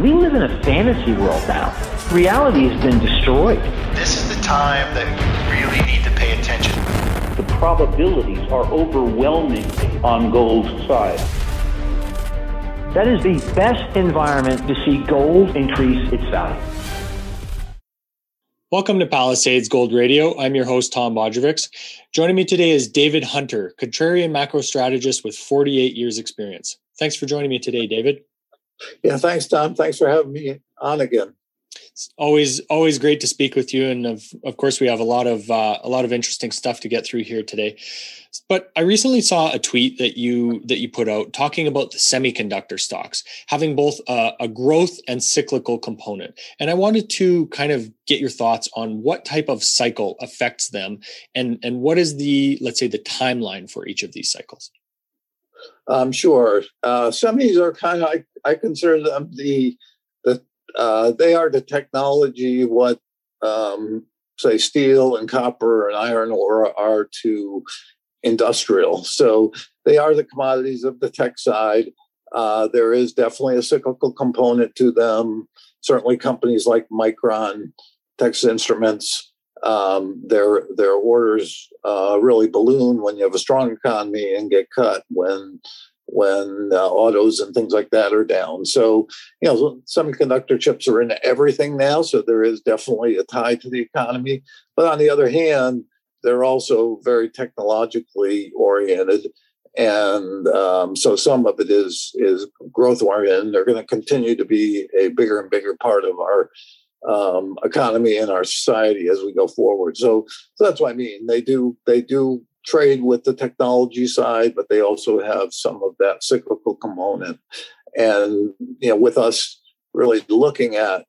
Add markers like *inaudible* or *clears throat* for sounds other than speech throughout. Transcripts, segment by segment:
We live in a fantasy world now. Reality has been destroyed. This is the time that you really need to pay attention. The probabilities are overwhelming on gold's side. That is the best environment to see gold increase its value. Welcome to Palisades Gold Radio. I'm your host, Tom Bodrovics. Joining me today is David Hunter, contrarian macro strategist with 48 years experience. Thanks for joining me today, David. Yeah, thanks, Tom. Thanks for having me on again. It's always always great to speak with you, and of of course we have a lot of uh, a lot of interesting stuff to get through here today. But I recently saw a tweet that you that you put out talking about the semiconductor stocks having both a, a growth and cyclical component, and I wanted to kind of get your thoughts on what type of cycle affects them, and and what is the let's say the timeline for each of these cycles. Um, sure. Uh, semis are kind of I, I consider them the the uh, they are the technology what um, say steel and copper and iron ore are to industrial. So they are the commodities of the tech side. Uh, there is definitely a cyclical component to them. Certainly, companies like Micron, Texas Instruments, um, their their orders uh, really balloon when you have a strong economy and get cut when when uh, autos and things like that are down. So you know, semiconductor chips are in everything now, so there is definitely a tie to the economy. But on the other hand, they're also very technologically oriented. And um, so some of it is is growth oriented. They're going to continue to be a bigger and bigger part of our um, economy and our society as we go forward. So, so that's what I mean. They do they do trade with the technology side, but they also have some of that cyclical component. And you know, with us really looking at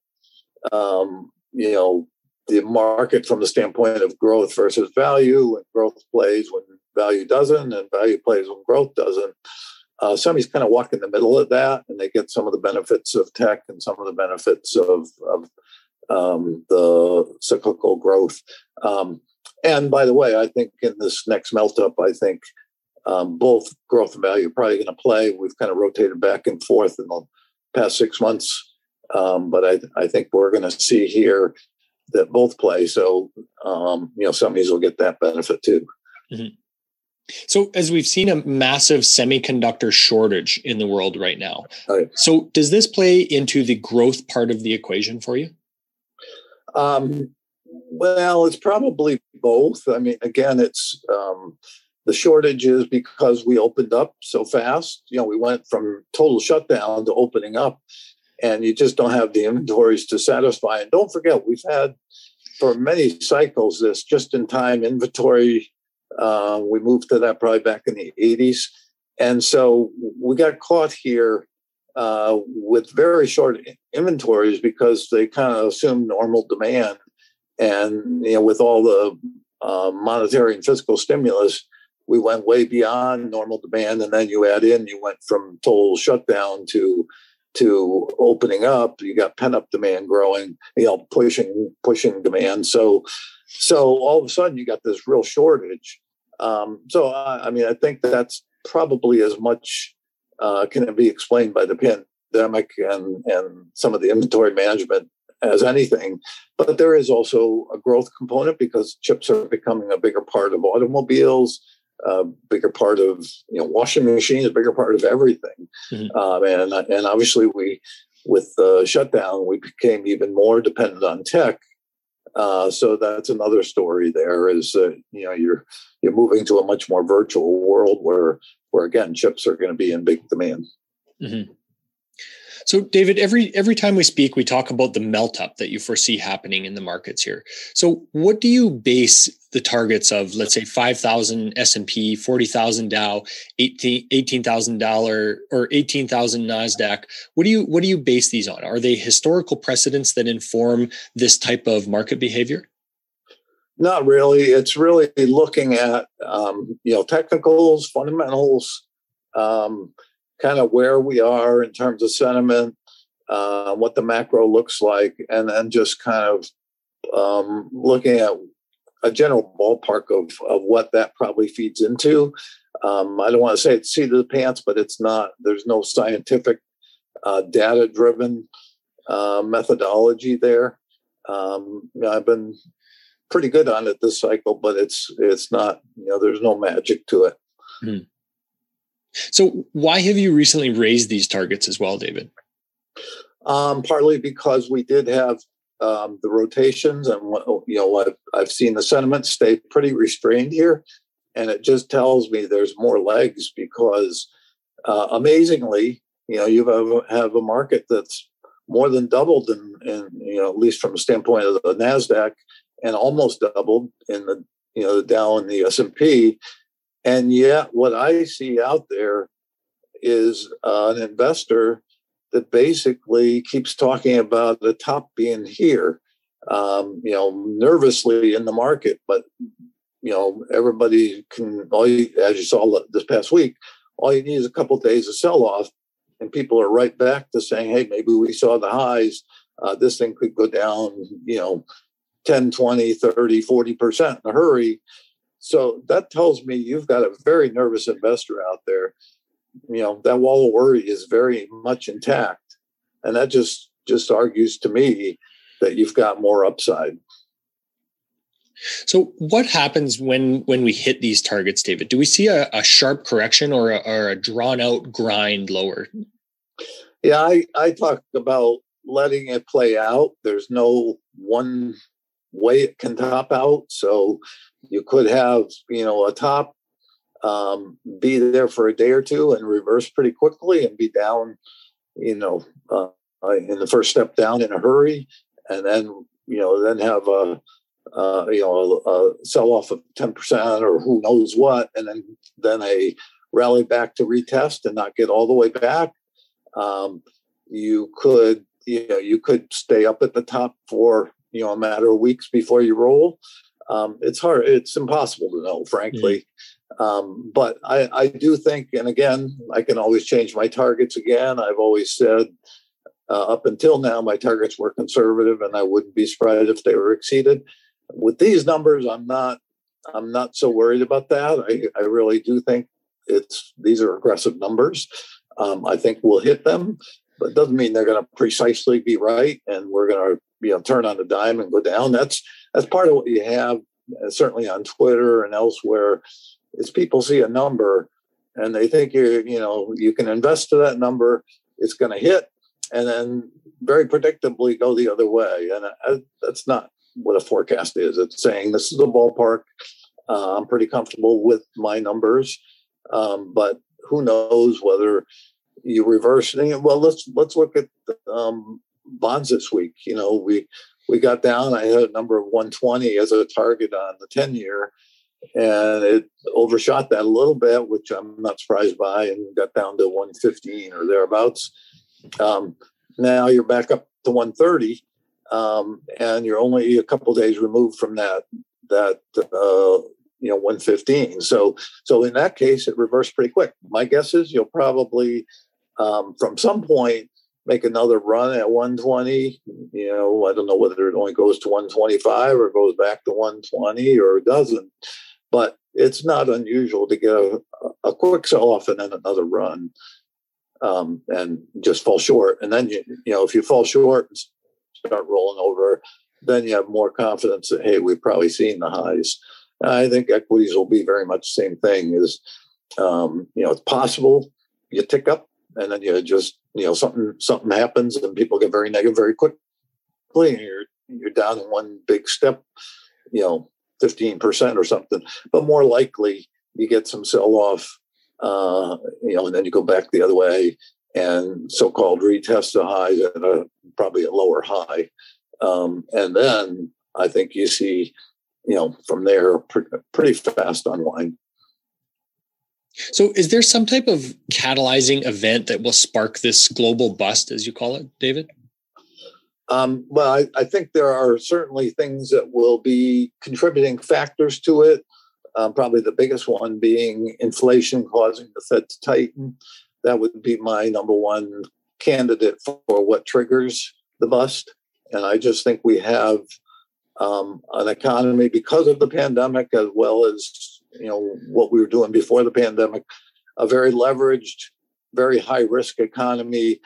um, you know the market from the standpoint of growth versus value, and growth plays when value doesn't, and value plays when growth doesn't. Uh, semis kind of walk in the middle of that, and they get some of the benefits of tech and some of the benefits of, of um, the cyclical growth. Um, and by the way, I think in this next melt up, I think um, both growth and value are probably going to play. We've kind of rotated back and forth in the past six months, um, but I, I think we're going to see here that both play. So, um, you know, some of these will get that benefit too. Mm-hmm. So, as we've seen a massive semiconductor shortage in the world right now, oh, yeah. so does this play into the growth part of the equation for you? Um, well, it's probably both. I mean, again, it's um, the shortage is because we opened up so fast. You know, we went from total shutdown to opening up, and you just don't have the inventories to satisfy. And don't forget, we've had for many cycles this just in time inventory. Uh, we moved to that probably back in the 80s. And so we got caught here uh, with very short inventories because they kind of assumed normal demand. And you know, with all the uh, monetary and fiscal stimulus, we went way beyond normal demand. And then you add in, you went from total shutdown to to opening up. You got pent up demand growing, you know, pushing pushing demand. So so all of a sudden, you got this real shortage. Um, so I, I mean, I think that's probably as much uh, can be explained by the pandemic and, and some of the inventory management as anything. But there is also a growth component because chips are becoming a bigger part of automobiles, a bigger part of you know washing machines, a bigger part of everything. Mm-hmm. Um, and and obviously we with the shutdown we became even more dependent on tech. Uh, so that's another story. There is, uh, you know, you're you're moving to a much more virtual world where where again chips are going to be in big demand. Mm-hmm. So, David, every every time we speak, we talk about the melt up that you foresee happening in the markets here. So, what do you base the targets of, let's say, five thousand S and P, forty thousand Dow, eighteen thousand dollar or eighteen thousand Nasdaq? What do you what do you base these on? Are they historical precedents that inform this type of market behavior? Not really. It's really looking at um, you know technicals, fundamentals, um, kind of where we are in terms of sentiment, uh, what the macro looks like, and then just kind of um, looking at a general ballpark of of what that probably feeds into. Um, I don't want to say it's seat of the pants, but it's not. There's no scientific, uh, data driven uh, methodology there. Um, I've been pretty good on it this cycle, but it's it's not you know there's no magic to it. Hmm. So why have you recently raised these targets as well, David? Um, partly because we did have um, the rotations, and you know I've, I've seen the sentiment stay pretty restrained here, and it just tells me there's more legs because uh, amazingly, you know you have, have a market that's more than doubled in, in you know at least from a standpoint of the Nasdaq, and almost doubled in the you know the Dow and the S and P, and yet what I see out there is uh, an investor that basically keeps talking about the top being here, um, you know, nervously in the market, but you know everybody can all you, as you saw this past week all you need is a couple of days of sell off and people are right back to saying, hey, maybe we saw the highs. Uh, this thing could go down, you know, 10, 20, 30, 40% in a hurry. So that tells me you've got a very nervous investor out there. You know, that wall of worry is very much intact. And that just just argues to me that you've got more upside. So, what happens when when we hit these targets, David? Do we see a, a sharp correction or a, or a drawn out grind lower? Yeah, I I talk about letting it play out. There's no one way it can top out. So you could have you know a top um, be there for a day or two and reverse pretty quickly and be down, you know, uh, in the first step down in a hurry, and then you know then have a uh, you know, a, a sell off of 10% or who knows what, and then, then a rally back to retest and not get all the way back. Um, you could, you know, you could stay up at the top for, you know, a matter of weeks before you roll. Um, it's hard. It's impossible to know, frankly. Mm. Um, but I, I do think, and again, I can always change my targets again. I've always said uh, up until now, my targets were conservative, and I wouldn't be surprised if they were exceeded with these numbers, I'm not I'm not so worried about that. I, I really do think it's these are aggressive numbers. Um, I think we'll hit them, but doesn't mean they're going to precisely be right, and we're going to you know turn on a dime and go down. That's that's part of what you have, uh, certainly on Twitter and elsewhere, is people see a number and they think you you know you can invest to that number, it's going to hit, and then very predictably go the other way, and I, that's not what a forecast is. It's saying this is a ballpark. Uh, I'm pretty comfortable with my numbers, um, but who knows whether you reverse it. Well, let's let's look at um, bonds this week. You know, we we got down. I had a number of 120 as a target on the 10 year, and it overshot that a little bit, which I'm not surprised by, and got down to 115 or thereabouts. Um, now you're back up to 130 um, and you're only a couple days removed from that that uh, you know 115. So so in that case, it reversed pretty quick. My guess is you'll probably um, from some point make another run at 120. You know, I don't know whether it only goes to 125 or goes back to 120 or doesn't, but it's not unusual to get a, a quick sell off and then another run um, and just fall short. And then you you know if you fall short and start rolling over, then you have more confidence that hey, we've probably seen the highs. I think equities will be very much the same thing. Is um, you know it's possible you tick up and then you just you know something something happens and people get very negative very quickly and you're you're down in one big step, you know, fifteen percent or something. But more likely you get some sell off, uh, you know, and then you go back the other way and so-called retest the highs at a probably a lower high, um, and then I think you see, you know, from there pre- pretty fast unwind. So, is there some type of catalyzing event that will spark this global bust, as you call it, David? Um, well, I, I, think there are certainly things that will be contributing factors to it. Um, probably the biggest one being inflation causing the Fed to tighten that would be my number one candidate for what triggers the bust. And I just think we have um, an economy because of the pandemic, as well as you know what we were doing before the pandemic, a very leveraged, very high risk economy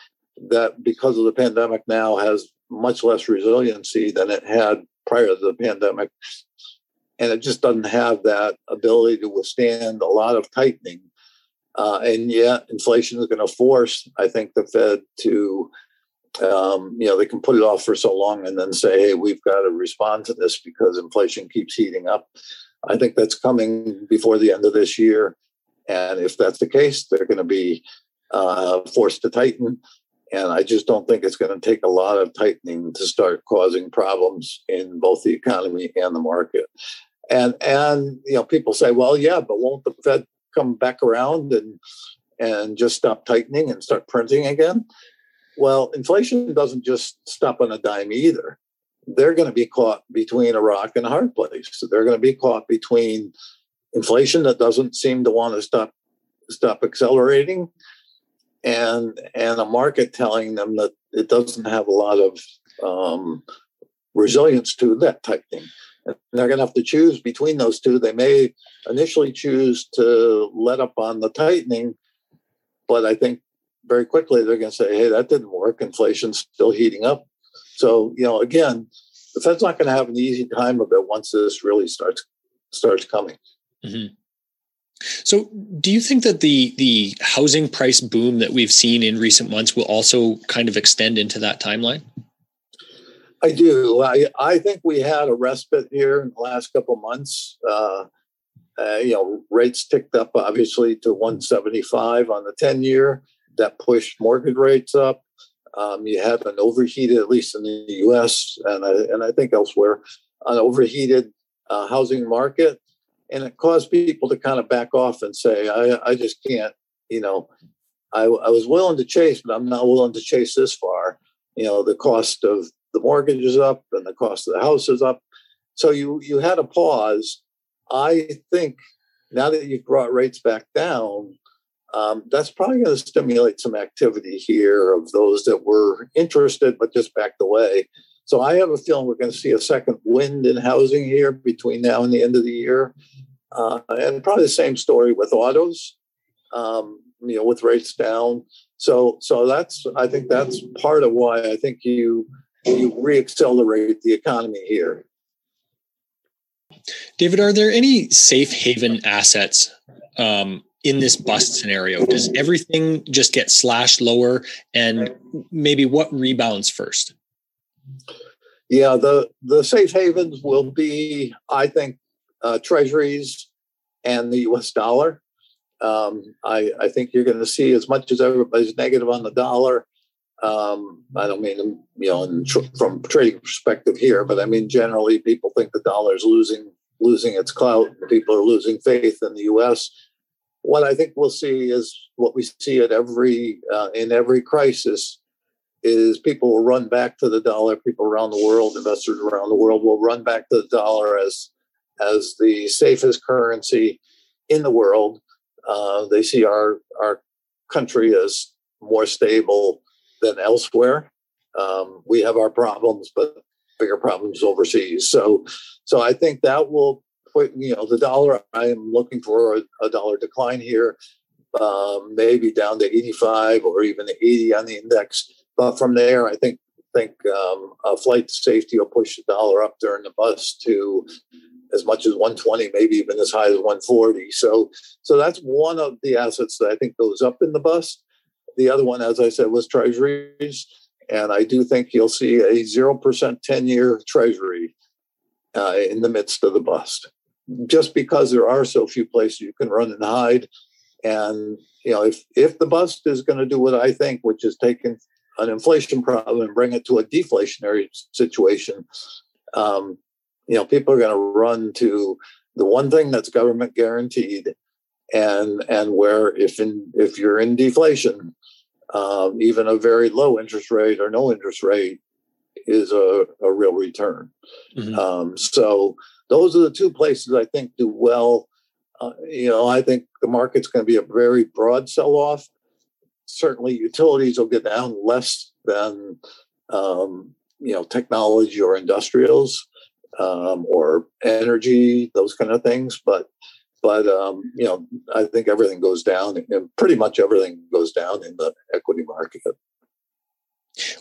that because of the pandemic now has much less resiliency than it had prior to the pandemic. And it just doesn't have that ability to withstand a lot of tightening. Uh, and yet, inflation is going to force, I think, the Fed to, um, you know, they can put it off for so long and then say, hey, we've got to respond to this because inflation keeps heating up. I think that's coming before the end of this year. And if that's the case, they're going to be uh, forced to tighten. And I just don't think it's going to take a lot of tightening to start causing problems in both the economy and the market. And and you know, people say, well, yeah, but won't the Fed come back around and and just stop tightening and start printing again? Well, inflation doesn't just stop on a dime either. They're going to be caught between a rock and a hard place. So they're going to be caught between inflation that doesn't seem to want to stop stop accelerating and and a market telling them that it doesn't have a lot of um, resilience to that tightening. And they're going to have to choose between those two. They may initially choose to let up on the tightening, but I think very quickly they're going to say, "Hey, that didn't work. Inflation's still heating up." So you know, again, the Fed's not going to have an easy time of it once this really starts starts coming. Mm-hmm. So, do you think that the the housing price boom that we've seen in recent months will also kind of extend into that timeline? I do. I, I think we had a respite here in the last couple months. Uh, uh, you know, rates ticked up obviously to 175 on the 10 year. That pushed mortgage rates up. Um, you have an overheated, at least in the U.S. and I, and I think elsewhere, an overheated uh, housing market and it caused people to kind of back off and say, I, I just can't, you know, I, I was willing to chase, but I'm not willing to chase this far. You know, the cost of the mortgage is up and the cost of the house is up. So you you had a pause. I think now that you've brought rates back down, um, that's probably going to stimulate some activity here of those that were interested but just backed away. So I have a feeling we're going to see a second wind in housing here between now and the end of the year. Uh, and probably the same story with autos, um, you know, with rates down. So, so that's I think that's part of why I think you you reaccelerate the economy here. David, are there any safe haven assets um, in this bust scenario? Does everything just get slashed lower, and maybe what rebounds first? Yeah, the the safe havens will be, I think, uh, treasuries and the U.S. dollar. Um, I, I, think you're going to see as much as everybody's negative on the dollar. Um, I don't mean you know tr- from trading perspective here, but I mean generally people think the dollar is losing losing its clout. People are losing faith in the U.S. What I think we'll see is what we see at every uh, in every crisis is people will run back to the dollar. People around the world, investors around the world, will run back to the dollar as as the safest currency in the world. Uh, they see our our country as more stable than elsewhere. Um, we have our problems, but bigger problems overseas. So, so I think that will you know the dollar. I am looking for a, a dollar decline here, um, maybe down to 85 or even 80 on the index. But from there, I think think um, a flight to safety will push the dollar up during the bust to as much as 120, maybe even as high as 140. So, so that's one of the assets that I think goes up in the bust. The other one, as I said, was treasuries, and I do think you'll see a zero percent 10-year treasury uh, in the midst of the bust, just because there are so few places you can run and hide. And you know, if if the bust is going to do what I think, which is taking an inflation problem and bring it to a deflationary situation, um, you know, people are going to run to the one thing that's government guaranteed, and and where if in if you're in deflation, um, even a very low interest rate or no interest rate is a, a real return. Mm-hmm. Um, so those are the two places I think do well. Uh, you know, I think the market's going to be a very broad sell-off certainly utilities will get down less than um, you know technology or industrials um, or energy, those kind of things. But but um, you know, I think everything goes down, and pretty much everything goes down in the equity market.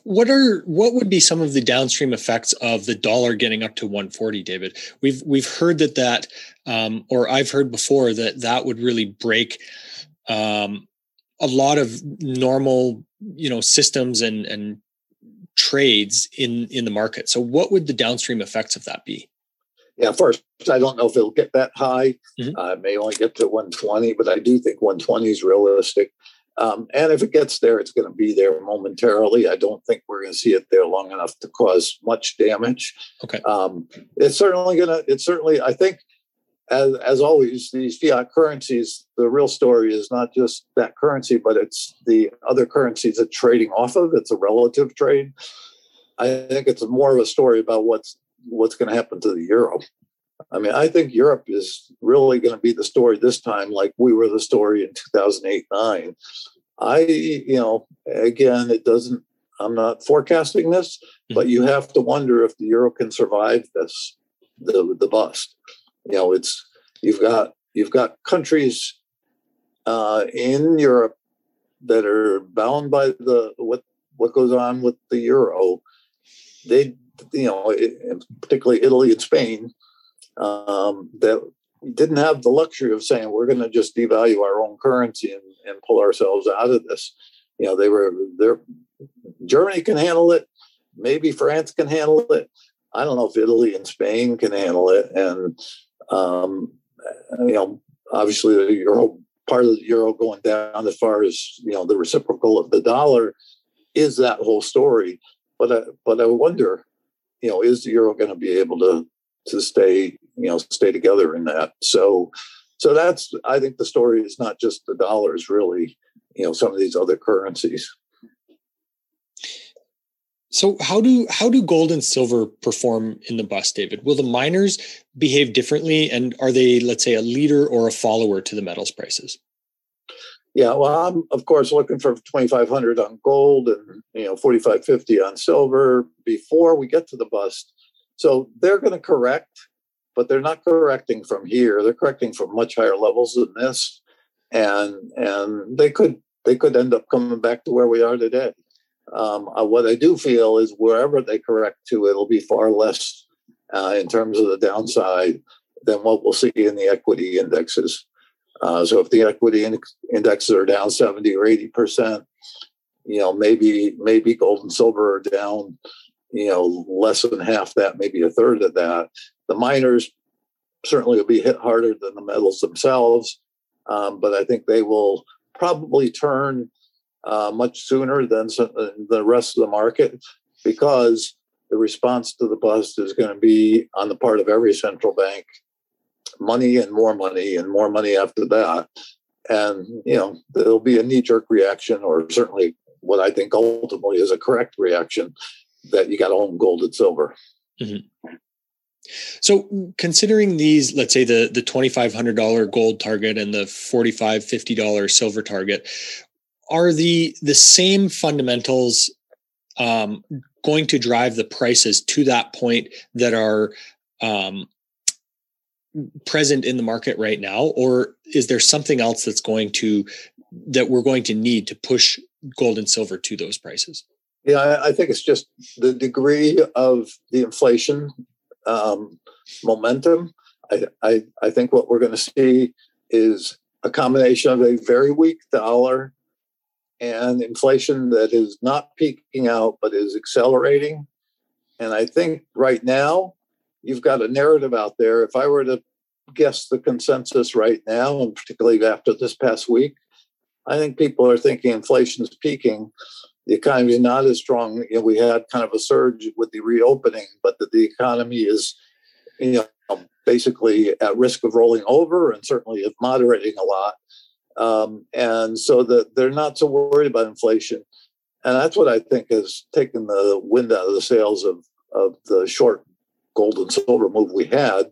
What are what would be some of the downstream effects of the dollar getting up to 140, David? We've we've heard that that, um, or I've heard before that that would really break um, a lot of normal, you know, systems and and trades in in the market. So, what would the downstream effects of that be? Yeah, first, I don't know if it'll get that high. Mm-hmm. Uh, it may only get to 120, but I do think 120 is realistic. Um, and if it gets there, it's going to be there momentarily. I don't think we're going to see it there long enough to cause much damage. Okay. Um, it's certainly going to. It's certainly. I think, as as always, these fiat currencies. The real story is not just that currency, but it's the other currencies it's trading off of. It's a relative trade. I think it's more of a story about what's what's going to happen to the euro. I mean, I think Europe is really going to be the story this time, like we were the story in 2008 9. I, you know, again, it doesn't, I'm not forecasting this, mm-hmm. but you have to wonder if the euro can survive this, the, the bust. You know, it's, you've got, you've got countries uh, in Europe that are bound by the, what, what goes on with the euro. They, you know, particularly Italy and Spain, um, that didn't have the luxury of saying we're going to just devalue our own currency and, and pull ourselves out of this. You know, they were there. Germany can handle it. Maybe France can handle it. I don't know if Italy and Spain can handle it. And um, you know, obviously the euro part of the euro going down as far as you know the reciprocal of the dollar is that whole story. But I, but I wonder, you know, is the euro going to be able to to stay you know stay together in that. So so that's i think the story is not just the dollars really you know some of these other currencies. So how do how do gold and silver perform in the bus david? Will the miners behave differently and are they let's say a leader or a follower to the metals prices? Yeah well i'm of course looking for 2500 on gold and you know 4550 on silver before we get to the bust. So they're going to correct but they're not correcting from here. They're correcting from much higher levels than this, and and they could they could end up coming back to where we are today. Um, uh, what I do feel is wherever they correct to, it'll be far less uh, in terms of the downside than what we'll see in the equity indexes. Uh, so if the equity in- indexes are down 70 or 80 percent, you know, maybe maybe gold and silver are down, you know, less than half that, maybe a third of that. The miners certainly will be hit harder than the metals themselves, um, but I think they will probably turn uh, much sooner than the rest of the market because the response to the bust is going to be on the part of every central bank money and more money and more money after that and you know there'll be a knee-jerk reaction or certainly what i think ultimately is a correct reaction that you got to own gold and silver mm-hmm. So considering these, let's say the the twenty five hundred dollar gold target and the forty five fifty dollar silver target, are the the same fundamentals um, going to drive the prices to that point that are um, present in the market right now, or is there something else that's going to that we're going to need to push gold and silver to those prices? Yeah, I think it's just the degree of the inflation um, momentum. I, I, I think what we're going to see is a combination of a very weak dollar and inflation that is not peaking out but is accelerating. And I think right now you've got a narrative out there. If I were to guess the consensus right now, and particularly after this past week, I think people are thinking inflation is peaking the economy is not as strong. You know, we had kind of a surge with the reopening, but that the economy is, you know, basically at risk of rolling over and certainly of moderating a lot. Um, and so that they're not so worried about inflation. And that's what I think has taken the wind out of the sails of, of the short gold and silver move we had,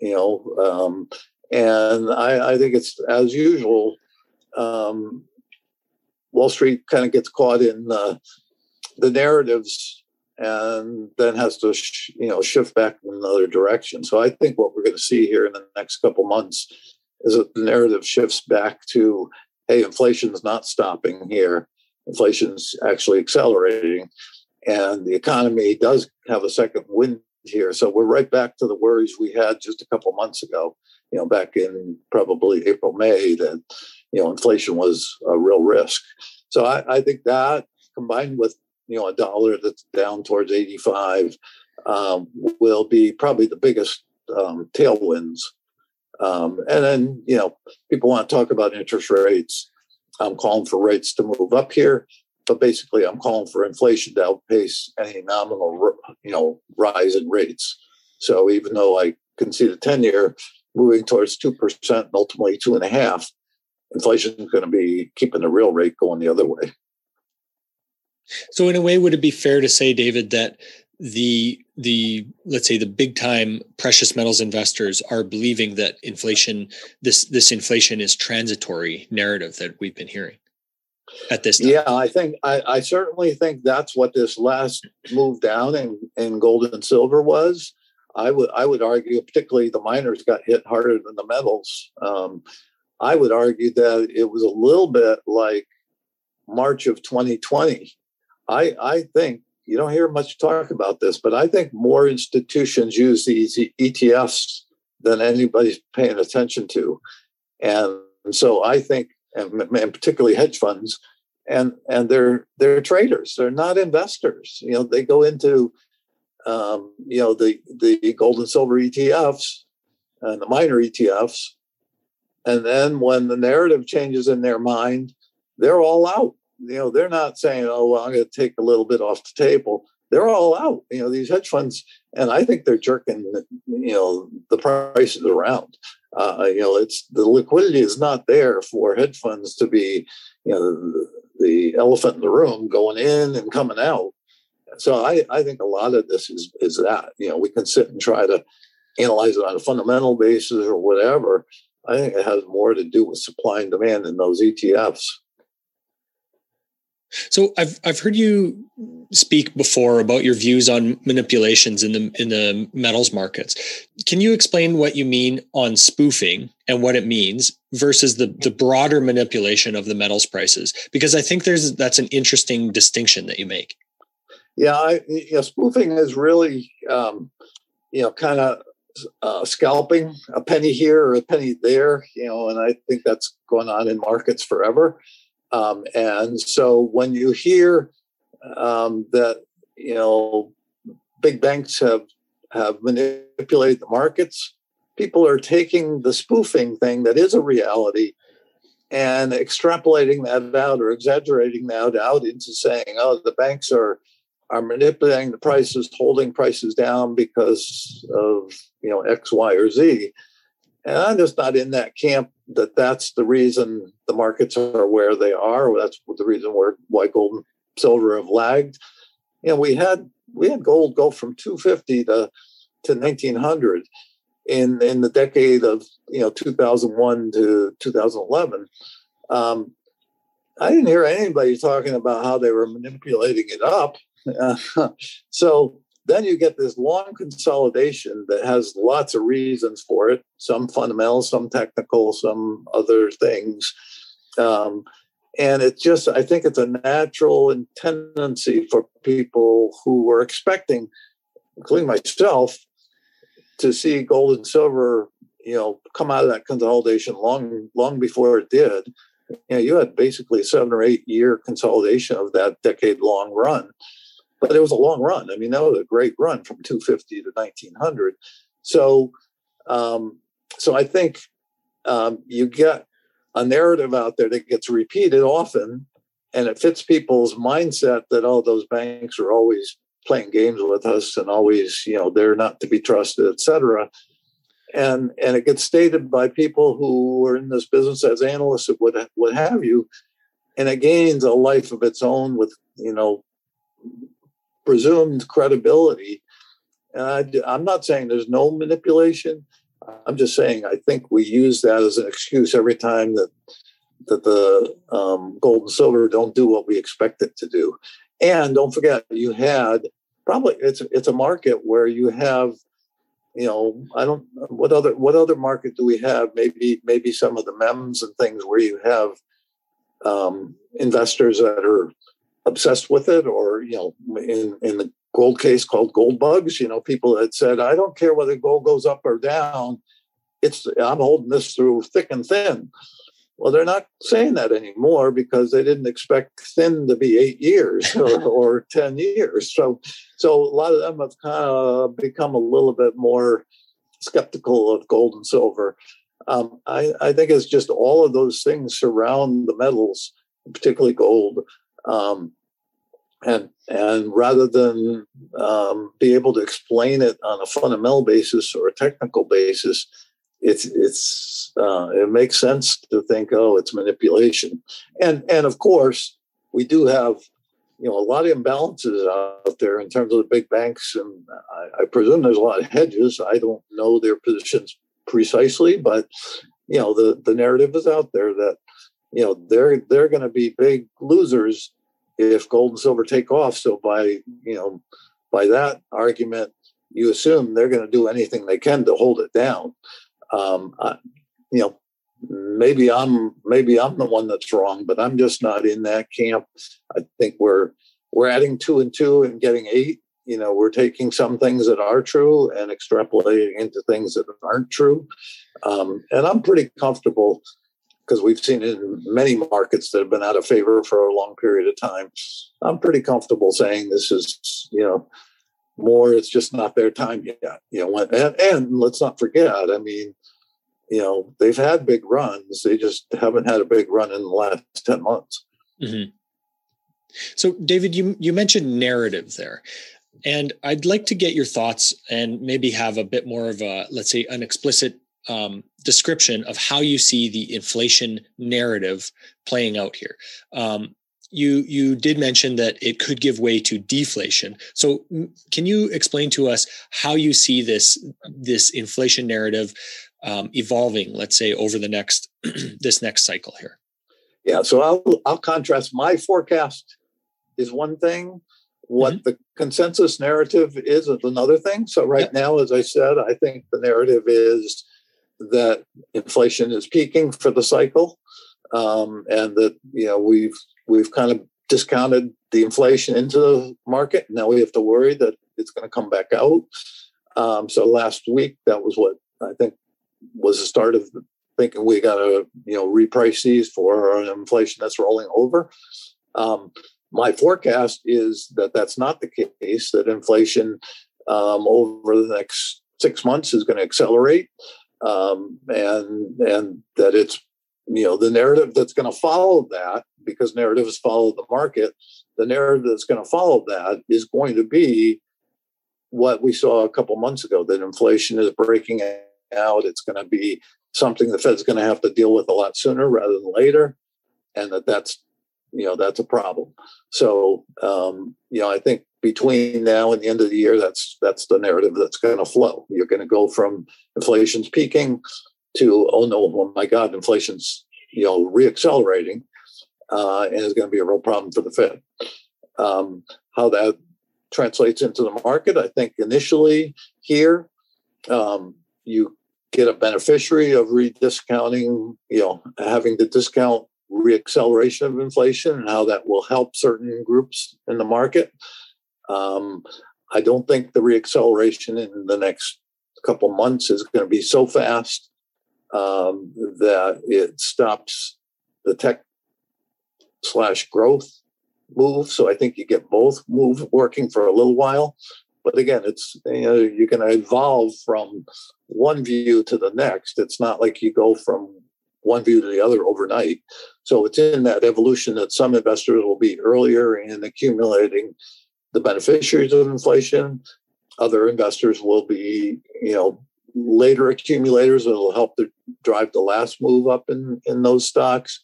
you know. Um, and I, I think it's as usual, um, Wall Street kind of gets caught in the, the narratives and then has to sh- you know shift back in another direction. So I think what we're going to see here in the next couple months is that the narrative shifts back to hey, inflation's not stopping here, inflation's actually accelerating, and the economy does have a second wind here. So we're right back to the worries we had just a couple months ago. You know, back in probably April, May, that you know inflation was a real risk. So I, I think that combined with you know a dollar that's down towards 85 um, will be probably the biggest um, tailwinds. Um, and then you know people want to talk about interest rates. I'm calling for rates to move up here, but basically I'm calling for inflation to outpace any nominal you know rise in rates. So even though I can see the 10 year moving towards two percent, ultimately two and a half, inflation is going to be keeping the real rate going the other way. So, in a way, would it be fair to say, David, that the the let's say the big time precious metals investors are believing that inflation this this inflation is transitory narrative that we've been hearing at this time. Yeah, I think I, I certainly think that's what this last move down in, in gold and silver was. I would I would argue, particularly the miners got hit harder than the metals. Um, I would argue that it was a little bit like March of 2020. I, I think you don't hear much talk about this, but I think more institutions use these ETFs than anybody's paying attention to. And so I think, and, particularly hedge funds, and and they're they're traders. They're not investors. You know, they go into um, you know the the gold and silver ETFs and the miner ETFs, and then when the narrative changes in their mind, they're all out. You know, they're not saying, "Oh, well, I'm going to take a little bit off the table." They're all out. You know, these hedge funds, and I think they're jerking. You know, the prices around. Uh, you know, it's the liquidity is not there for hedge funds to be, you know, the, the elephant in the room going in and coming out. So I, I think a lot of this is is that. You know, we can sit and try to analyze it on a fundamental basis or whatever, I think it has more to do with supply and demand in those ETFs. So I've I've heard you speak before about your views on manipulations in the in the metals markets. Can you explain what you mean on spoofing and what it means versus the the broader manipulation of the metals prices? Because I think there's that's an interesting distinction that you make. Yeah, I, you know, spoofing is really um, you know kind of uh, scalping a penny here or a penny there, you know, and I think that's going on in markets forever. Um, and so when you hear um, that, you know, big banks have have manipulated the markets, people are taking the spoofing thing that is a reality and extrapolating that out or exaggerating that out into saying, oh, the banks are are manipulating the prices, holding prices down because of you know X, Y, or Z. And I'm just not in that camp that that's the reason the markets are where they are. That's the reason where why gold and silver have lagged. You know, we had we had gold go from 250 to to 1900 in in the decade of you know 2001 to 2011. Um, I didn't hear anybody talking about how they were manipulating it up. *laughs* so then you get this long consolidation that has lots of reasons for it some fundamental some technical some other things. Um, and it just i think it's a natural tendency for people who were expecting including myself to see gold and silver you know come out of that consolidation long long before it did. You know you had basically seven or eight year consolidation of that decade long run but it was a long run. I mean, that was a great run from 250 to 1900. So, um, so I think um, you get a narrative out there that gets repeated often, and it fits people's mindset that oh, those banks are always playing games with us and always, you know, they're not to be trusted, etc. And and it gets stated by people who are in this business as analysts, what what have you, and it gains a life of its own with you know presumed credibility. And I, am not saying there's no manipulation. I'm just saying I think we use that as an excuse every time that that the um, gold and silver don't do what we expect it to do. And don't forget, you had probably it's it's a market where you have, you know, I don't what other what other market do we have? Maybe maybe some of the mems and things where you have um, investors that are obsessed with it, or you know, in in the gold case called gold bugs, you know, people that said, I don't care whether gold goes up or down. It's I'm holding this through thick and thin. Well, they're not saying that anymore because they didn't expect thin to be eight years *laughs* or, or 10 years. So, so a lot of them have kind of become a little bit more skeptical of gold and silver. Um, I, I, think it's just all of those things surround the metals, particularly gold. Um, and and rather than um, be able to explain it on a fundamental basis or a technical basis, it's it's uh, it makes sense to think, oh, it's manipulation, and and of course we do have you know a lot of imbalances out there in terms of the big banks, and I, I presume there's a lot of hedges. I don't know their positions precisely, but you know the the narrative is out there that you know they're they're going to be big losers if gold and silver take off. So by you know by that argument, you assume they're going to do anything they can to hold it down. Um, I, you know, maybe I'm maybe I'm the one that's wrong, but I'm just not in that camp. I think we're we're adding two and two and getting eight. You know, we're taking some things that are true and extrapolating into things that aren't true. Um, and I'm pretty comfortable because we've seen it in many markets that have been out of favor for a long period of time. I'm pretty comfortable saying this is, you know, more. It's just not their time yet. You know, and, and let's not forget. I mean, you know, they've had big runs. They just haven't had a big run in the last ten months. Mm-hmm. So, David, you you mentioned narrative there. And I'd like to get your thoughts and maybe have a bit more of a, let's say, an explicit um, description of how you see the inflation narrative playing out here. Um, you you did mention that it could give way to deflation. So can you explain to us how you see this this inflation narrative um, evolving? Let's say over the next *clears throat* this next cycle here. Yeah. So I'll I'll contrast my forecast is one thing. What mm-hmm. the consensus narrative is is another thing. So right yep. now, as I said, I think the narrative is that inflation is peaking for the cycle, um, and that you know we've we've kind of discounted the inflation into the market. Now we have to worry that it's going to come back out. Um, so last week, that was what I think was the start of thinking we got to you know reprice these for inflation that's rolling over. Um, my forecast is that that's not the case. That inflation um, over the next six months is going to accelerate um, and and that it's you know the narrative that's going to follow that because narratives follow the market the narrative that's going to follow that is going to be what we saw a couple months ago that inflation is breaking out it's going to be something the fed's going to have to deal with a lot sooner rather than later and that that's you know that's a problem. So um, you know i think between now and the end of the year, that's that's the narrative that's going to flow. You're going to go from inflation's peaking to oh no, oh my God, inflation's you know reaccelerating, uh, and it's going to be a real problem for the Fed. Um, how that translates into the market, I think initially here um, you get a beneficiary of rediscounting, you know, having to discount reacceleration of inflation and how that will help certain groups in the market. Um, I don't think the reacceleration in the next couple months is going to be so fast um, that it stops the tech slash growth move. So I think you get both move working for a little while. But again, it's you know going to evolve from one view to the next. It's not like you go from one view to the other overnight. So it's in that evolution that some investors will be earlier in accumulating the beneficiaries of inflation. Other investors will be, you know, later accumulators that will help to drive the last move up in, in those stocks.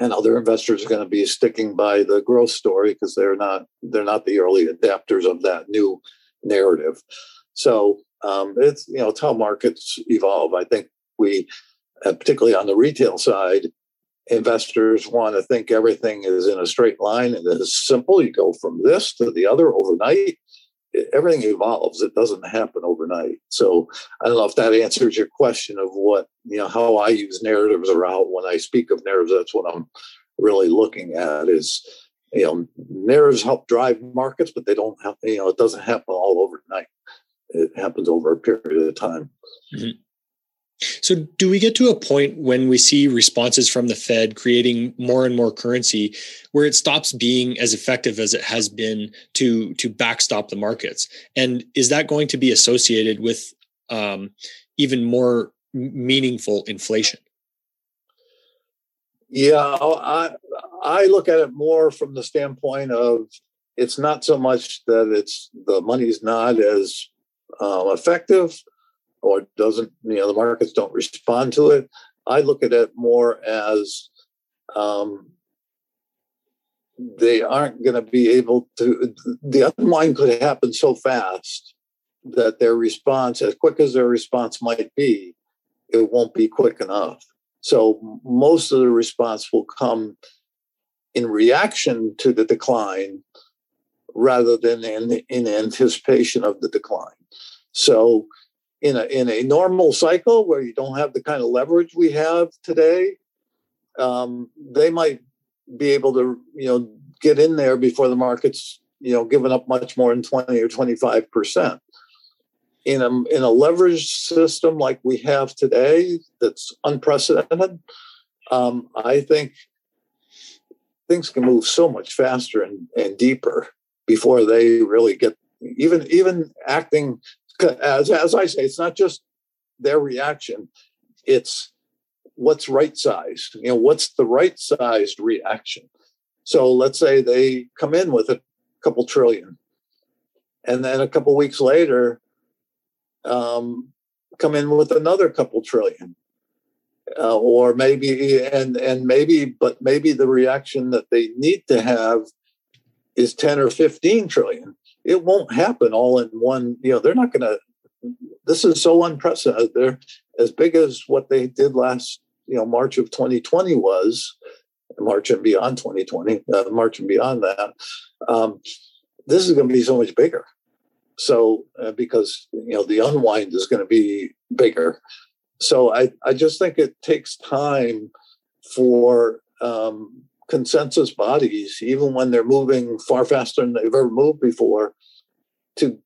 And other investors are going to be sticking by the growth story because they're not they're not the early adapters of that new narrative. So um, it's you know it's how markets evolve. I think we, particularly on the retail side, investors want to think everything is in a straight line and it's simple. You go from this to the other overnight. Everything evolves. It doesn't happen overnight. So I don't know if that answers your question of what, you know, how I use narratives around when I speak of narratives. That's what I'm really looking at is you know NAIRS help drive markets, but they don't have you know it doesn't happen all overnight. It happens over a period of time. Mm-hmm. So, do we get to a point when we see responses from the Fed creating more and more currency where it stops being as effective as it has been to to backstop the markets? And is that going to be associated with um, even more meaningful inflation? Yeah, I I look at it more from the standpoint of it's not so much that it's the money's not as um, effective or doesn't you know the markets don't respond to it. I look at it more as um, they aren't going to be able to. The unwind could happen so fast that their response, as quick as their response might be, it won't be quick enough. So most of the response will come in reaction to the decline rather than in, in anticipation of the decline. So in a in a normal cycle where you don't have the kind of leverage we have today, um, they might be able to you know get in there before the market's you know giving up much more than 20 or 25 percent. In a in a leveraged system like we have today that's unprecedented um, i think things can move so much faster and, and deeper before they really get even even acting as as i say it's not just their reaction it's what's right sized you know what's the right sized reaction so let's say they come in with a couple trillion and then a couple weeks later um, come in with another couple trillion. Uh, or maybe and and maybe but maybe the reaction that they need to have is 10 or 15 trillion it won't happen all in one you know they're not going to this is so unprecedented they're as big as what they did last you know march of 2020 was march and beyond 2020 uh, march and beyond that um, this is going to be so much bigger so uh, because you know the unwind is going to be bigger. So I, I just think it takes time for um, consensus bodies, even when they're moving far faster than they've ever moved before, to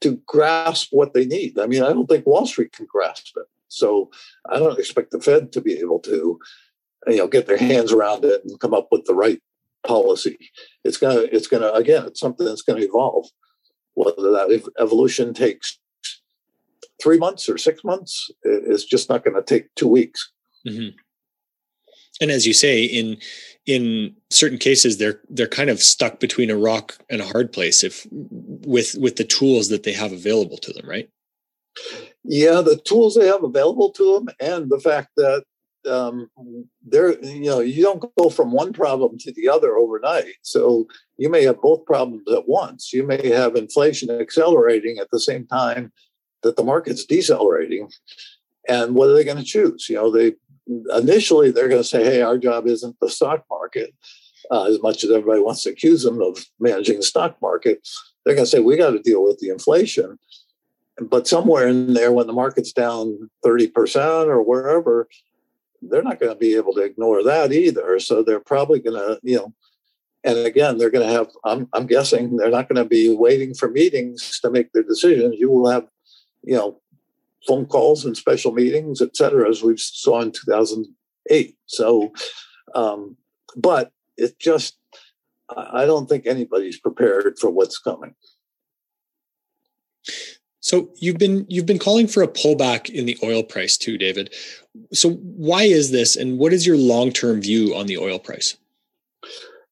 to grasp what they need. I mean, I don't think Wall Street can grasp it. So I don't expect the Fed to be able to, you know, get their hands around it and come up with the right policy. It's gonna, it's gonna, again, it's something that's gonna evolve whether that evolution takes three months or six months it's just not going to take two weeks mm-hmm. And as you say in in certain cases they're they're kind of stuck between a rock and a hard place if with with the tools that they have available to them right yeah the tools they have available to them and the fact that um, there, you know, you don't go from one problem to the other overnight. So you may have both problems at once. You may have inflation accelerating at the same time that the market's decelerating. And what are they going to choose? You know, they initially they're going to say, "Hey, our job isn't the stock market." Uh, as much as everybody wants to accuse them of managing the stock market, they're going to say, "We got to deal with the inflation." But somewhere in there, when the market's down thirty percent or wherever, they're not going to be able to ignore that either. So they're probably going to, you know, and again, they're going to have, I'm, I'm guessing they're not going to be waiting for meetings to make their decisions. You will have, you know, phone calls and special meetings, et cetera, as we saw in 2008. So, um, but it just, I don't think anybody's prepared for what's coming. So you've been you've been calling for a pullback in the oil price too, David. So why is this, and what is your long term view on the oil price?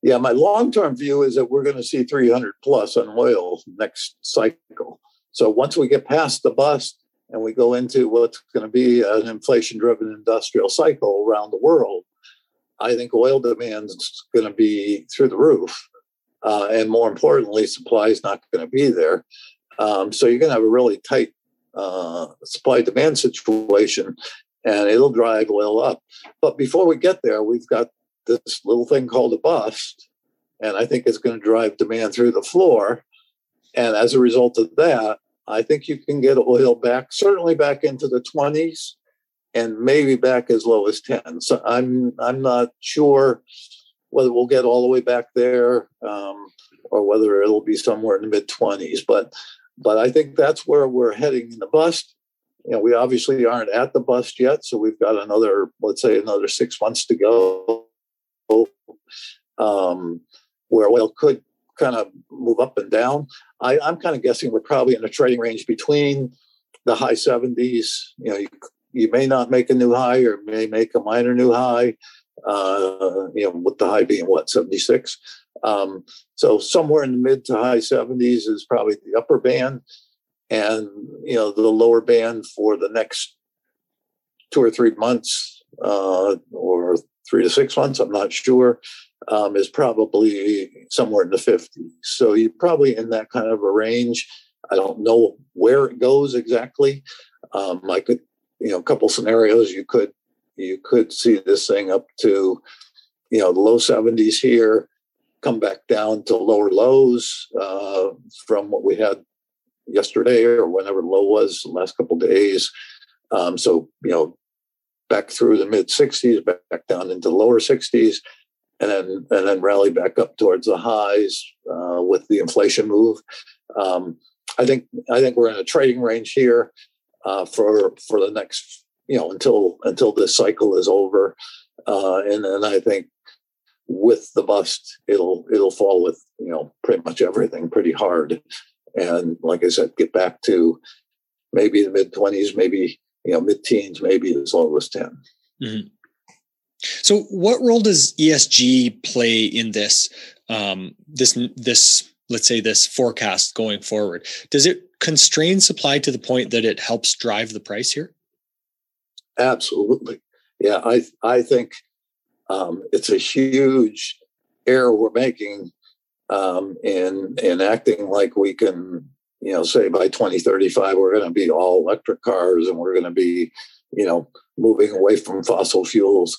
Yeah, my long term view is that we're going to see 300 plus on oil next cycle. So once we get past the bust and we go into what's going to be an inflation driven industrial cycle around the world, I think oil demand is going to be through the roof. Uh, and more importantly, supply is not going to be there. Um, so you're going to have a really tight uh, supply demand situation and it'll drive oil up. But before we get there, we've got this little thing called a bust. And I think it's going to drive demand through the floor. And as a result of that, I think you can get oil back, certainly back into the 20s and maybe back as low as 10. So I'm I'm not sure whether we'll get all the way back there um, or whether it'll be somewhere in the mid 20s. But but I think that's where we're heading in the bust. You know, we obviously aren't at the bust yet, so we've got another, let's say, another six months to go, um, where oil could kind of move up and down. I, I'm kind of guessing we're probably in a trading range between the high 70s. You know, you, you may not make a new high or may make a minor new high. Uh, you know, with the high being what 76. Um, so somewhere in the mid to high 70s is probably the upper band, and you know the lower band for the next two or three months uh, or three to six months. I'm not sure. Um, is probably somewhere in the 50s. So you're probably in that kind of a range. I don't know where it goes exactly. Um, I could, you know, a couple scenarios you could you could see this thing up to, you know, the low 70s here, come back down to lower lows uh, from what we had yesterday or whenever low was the last couple days. Um, so, you know, back through the mid 60s, back, down into the lower 60s, and then and then rally back up towards the highs uh, with the inflation move. Um, I think I think we're in a trading range here uh, for for the next you know until until this cycle is over, uh, and and I think with the bust it'll it'll fall with you know pretty much everything pretty hard, and like I said, get back to maybe the mid twenties, maybe you know mid teens, maybe as low as 10 mm-hmm. So, what role does ESG play in this um, this this let's say this forecast going forward? Does it constrain supply to the point that it helps drive the price here? Absolutely. Yeah, I I think um, it's a huge error we're making um, in in acting like we can, you know, say by 2035 we're going to be all electric cars and we're going to be, you know, moving away from fossil fuels.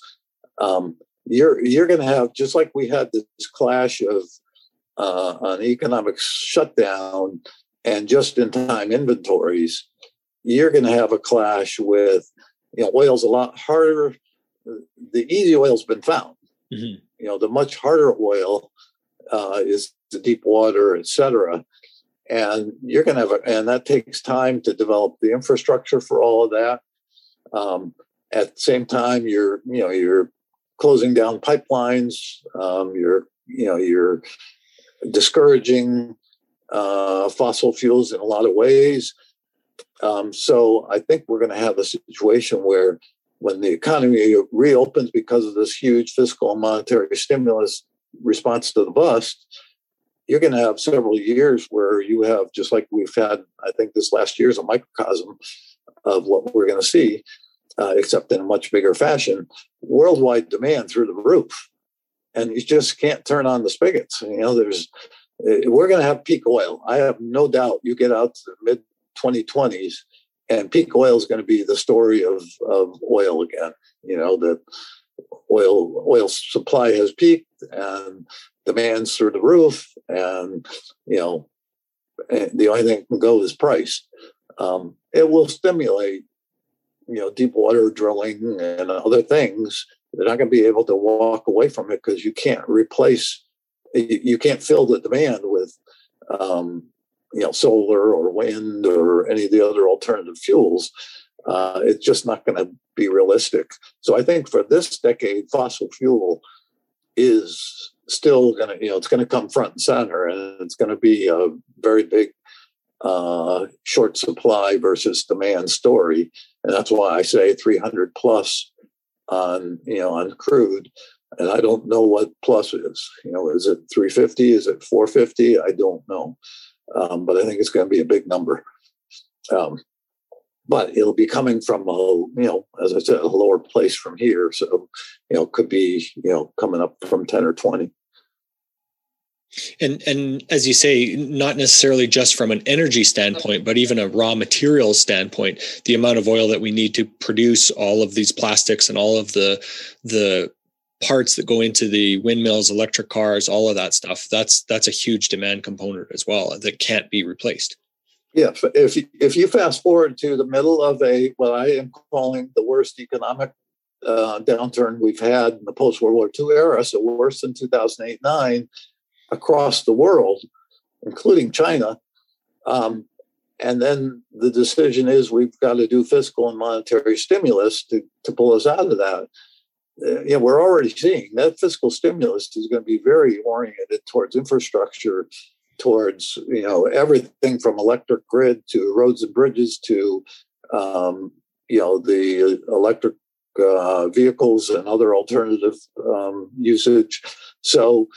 Um, you're you're going to have just like we had this clash of uh, an economic shutdown and just in time inventories, you're going to have a clash with, you know, oil's a lot harder. The easy oil's been found. Mm-hmm. You know, the much harder oil uh, is the deep water, et cetera. And you're going to have, a, and that takes time to develop the infrastructure for all of that. Um, at the same time, you're, you know, you're closing down pipelines. Um, you're, you know, you're discouraging uh, fossil fuels in a lot of ways. Um, so I think we're going to have a situation where when the economy reopens because of this huge fiscal and monetary stimulus response to the bust, you're going to have several years where you have, just like we've had, I think this last year is a microcosm of what we're going to see, uh, except in a much bigger fashion, worldwide demand through the roof and you just can't turn on the spigots. You know, there's eh, we're going to have peak oil. I have no doubt. You get out to the mid 2020s, and peak oil is going to be the story of of oil again. You know that oil oil supply has peaked and demand's through the roof, and you know the only thing that can go is price. Um, it will stimulate you know deep water drilling and other things they're not going to be able to walk away from it because you can't replace, you can't fill the demand with, um, you know, solar or wind or any of the other alternative fuels. Uh, it's just not going to be realistic. So I think for this decade, fossil fuel is still going to, you know, it's going to come front and center, and it's going to be a very big uh, short supply versus demand story. And that's why I say 300 plus on you know on crude and i don't know what plus is. You know is it 350 is it 450 i don't know. Um, but i think it's going to be a big number. Um, but it'll be coming from a you know as i said a lower place from here so you know could be you know coming up from 10 or 20 and and as you say, not necessarily just from an energy standpoint, but even a raw materials standpoint, the amount of oil that we need to produce all of these plastics and all of the the parts that go into the windmills, electric cars, all of that stuff. That's that's a huge demand component as well that can't be replaced. Yeah, if if you fast forward to the middle of a what I am calling the worst economic uh, downturn we've had in the post World War II era, so worse than 2008 9 across the world, including China. Um, and then the decision is we've got to do fiscal and monetary stimulus to, to pull us out of that. Uh, yeah, we're already seeing that fiscal stimulus is going to be very oriented towards infrastructure, towards you know everything from electric grid to roads and bridges to um, you know the electric uh, vehicles and other alternative um, usage. So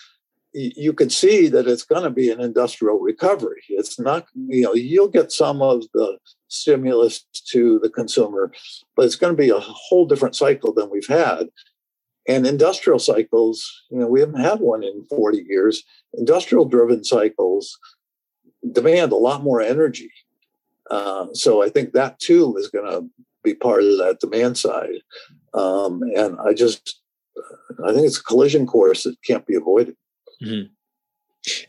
you can see that it's going to be an industrial recovery. It's not, you know, you'll get some of the stimulus to the consumer, but it's going to be a whole different cycle than we've had. And industrial cycles, you know, we haven't had one in 40 years. Industrial driven cycles demand a lot more energy. Uh, so I think that too is going to be part of that demand side. Um, and I just, I think it's a collision course that can't be avoided. Mm-hmm.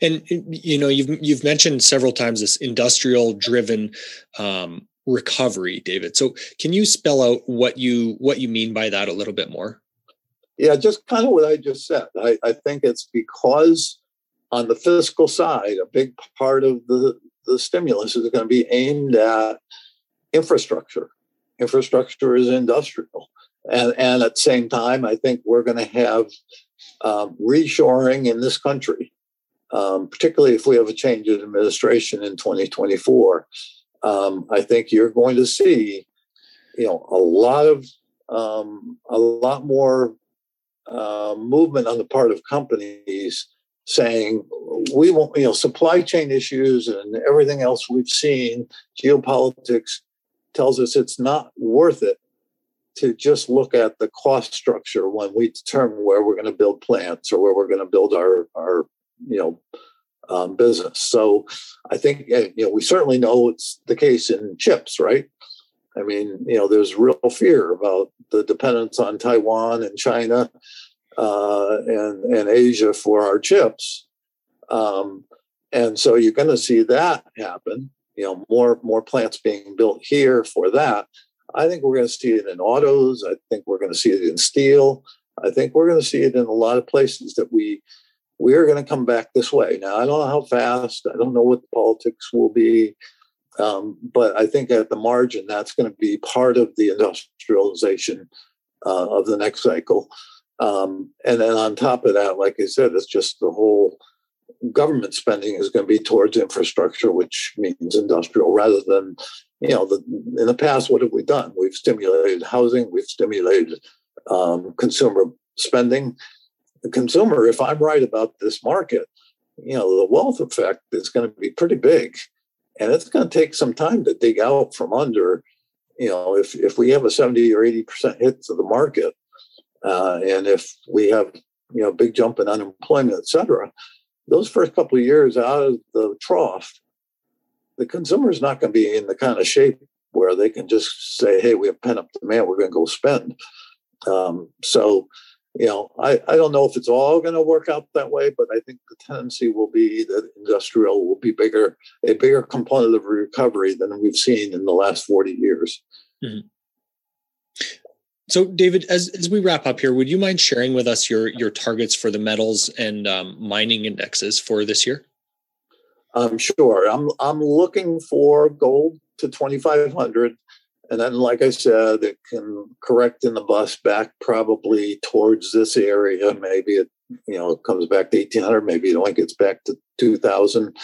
And you know, you've you've mentioned several times this industrial driven um, recovery, David. So can you spell out what you what you mean by that a little bit more? Yeah, just kind of what I just said. I, I think it's because on the fiscal side, a big part of the, the stimulus is going to be aimed at infrastructure. Infrastructure is industrial. And, and at the same time, I think we're going to have um, reshoring in this country, um, particularly if we have a change in administration in 2024. Um, I think you're going to see, you know, a lot of um, a lot more uh, movement on the part of companies saying we won't, you know, supply chain issues and everything else we've seen, geopolitics tells us it's not worth it to just look at the cost structure when we determine where we're going to build plants or where we're going to build our our you know um, business. So I think eh, you know we certainly know it's the case in chips, right? I mean, you know, there's real fear about the dependence on Taiwan and China uh, and and Asia for our chips, um, and so you're going to see that happen. You know, more more plants being built here for that. I think we're going to see it in autos. I think we're going to see it in steel. I think we're going to see it in a lot of places that we we're going to come back this way. Now I don't know how fast. I don't know what the politics will be, um, but I think at the margin that's going to be part of the industrialization uh, of the next cycle. Um, and then on top of that, like I said, it's just the whole government spending is going to be towards infrastructure, which means industrial rather than you know, the, in the past, what have we done? We've stimulated housing, we've stimulated um, consumer spending. The consumer, if I'm right about this market, you know, the wealth effect is going to be pretty big. And it's going to take some time to dig out from under, you know, if, if we have a 70 or 80% hit to the market, uh, and if we have, you know, big jump in unemployment, et cetera, those first couple of years out of the trough, the consumer is not going to be in the kind of shape where they can just say, hey, we have pent up demand, we're going to go spend. Um, so, you know, I, I don't know if it's all going to work out that way, but I think the tendency will be that industrial will be bigger, a bigger component of recovery than we've seen in the last 40 years. Mm-hmm. So, David, as, as we wrap up here, would you mind sharing with us your your targets for the metals and um, mining indexes for this year? I'm sure. I'm I'm looking for gold to 2500 and then like I said it can correct in the bus back probably towards this area. Maybe it you know comes back to 1800 maybe it only gets back to 2000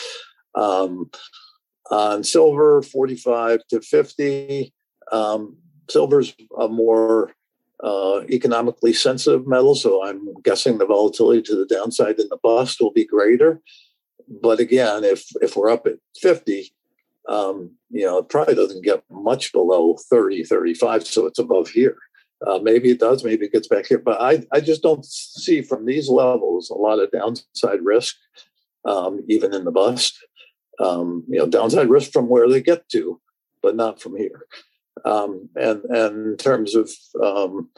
um, on silver 45 to 50 um, silver's a more uh, economically sensitive metal so i'm guessing the volatility to the downside in the bust will be greater. But again, if if we're up at 50, um, you know, it probably doesn't get much below 30, 35, so it's above here. Uh, maybe it does, maybe it gets back here, but I, I just don't see from these levels a lot of downside risk, um, even in the bust. Um, you know, downside risk from where they get to, but not from here. Um, and and in terms of um,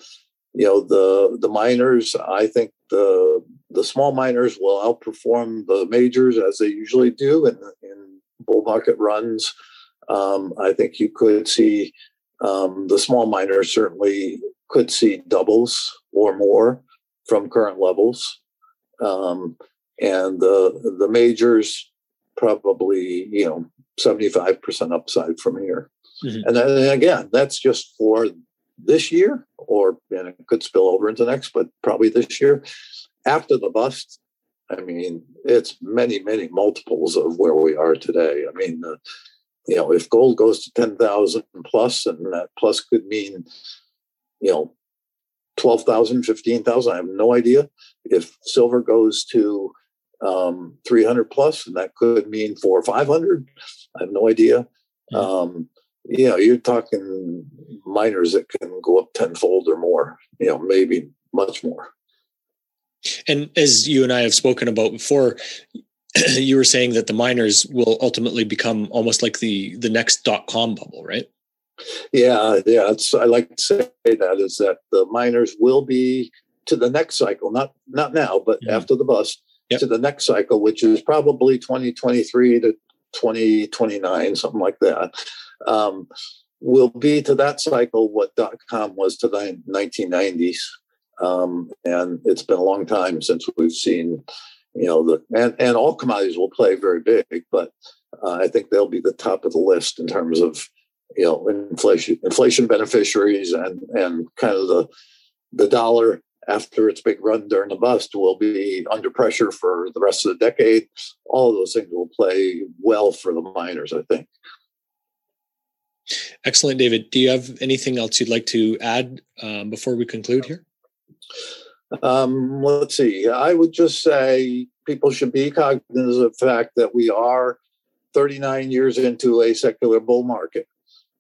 you know the the miners, I think the the small miners will outperform the majors as they usually do in, in bull market runs. Um, I think you could see um, the small miners certainly could see doubles or more from current levels. Um, and the the majors probably you know 75% upside from here. Mm-hmm. And then again, that's just for this year, or and it could spill over into next, but probably this year. After the bust, I mean, it's many, many multiples of where we are today. I mean, uh, you know, if gold goes to 10,000 plus, and that plus could mean, you know, 12,000, 15,000, I have no idea. If silver goes to um, 300 plus, and that could mean four or 500, I have no idea. Mm-hmm. Um, you know, you're talking miners that can go up tenfold or more, you know, maybe much more. And as you and I have spoken about before, *clears throat* you were saying that the miners will ultimately become almost like the the next dot com bubble, right? Yeah, yeah. I like to say that is that the miners will be to the next cycle, not not now, but yeah. after the bust yep. to the next cycle, which is probably 2023 to 2029, something like that um, will be to that cycle what dot com was to the 1990s. Um, and it's been a long time since we've seen, you know, the and, and all commodities will play very big, but uh, I think they'll be the top of the list in terms of you know inflation inflation beneficiaries and and kind of the the dollar after its big run during the bust will be under pressure for the rest of the decade. All of those things will play well for the miners, I think. Excellent, David. Do you have anything else you'd like to add um, before we conclude here? Um, let's see. I would just say people should be cognizant of the fact that we are 39 years into a secular bull market.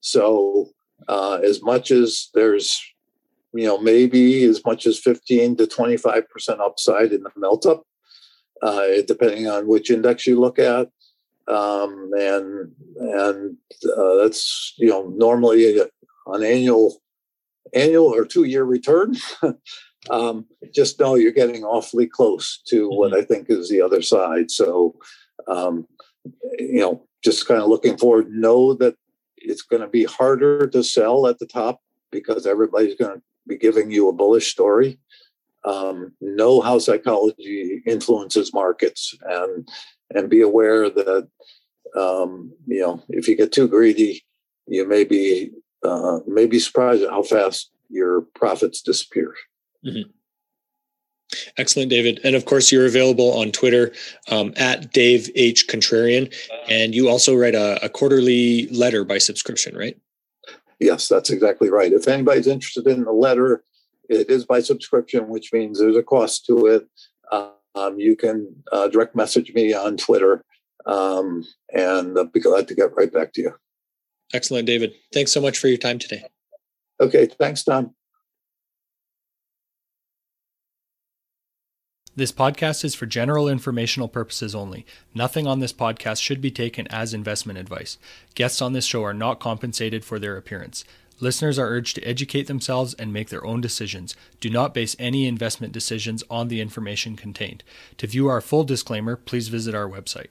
So, uh, as much as there's, you know, maybe as much as 15 to 25% upside in the melt up, uh, depending on which index you look at, um, and and uh, that's you know normally an annual annual or two year return. *laughs* um, just know you're getting awfully close to what mm-hmm. I think is the other side. So um, you know, just kind of looking forward. Know that it's going to be harder to sell at the top because everybody's going to be giving you a bullish story. Um, know how psychology influences markets and and be aware that um, you know if you get too greedy, you may be uh, may be surprised at how fast your profits disappear. Mm-hmm. Excellent, David. And of course, you're available on Twitter um, at Dave H. Contrarian. And you also write a, a, quarterly letter by subscription, right? Yes, that's exactly right. If anybody's interested in the letter, it is by subscription, which means there's a cost to it. Um, you can uh, direct message me on Twitter, um, and I'll be glad to get right back to you. Excellent, David. Thanks so much for your time today. Okay, thanks, Tom. This podcast is for general informational purposes only. Nothing on this podcast should be taken as investment advice. Guests on this show are not compensated for their appearance. Listeners are urged to educate themselves and make their own decisions. Do not base any investment decisions on the information contained. To view our full disclaimer, please visit our website.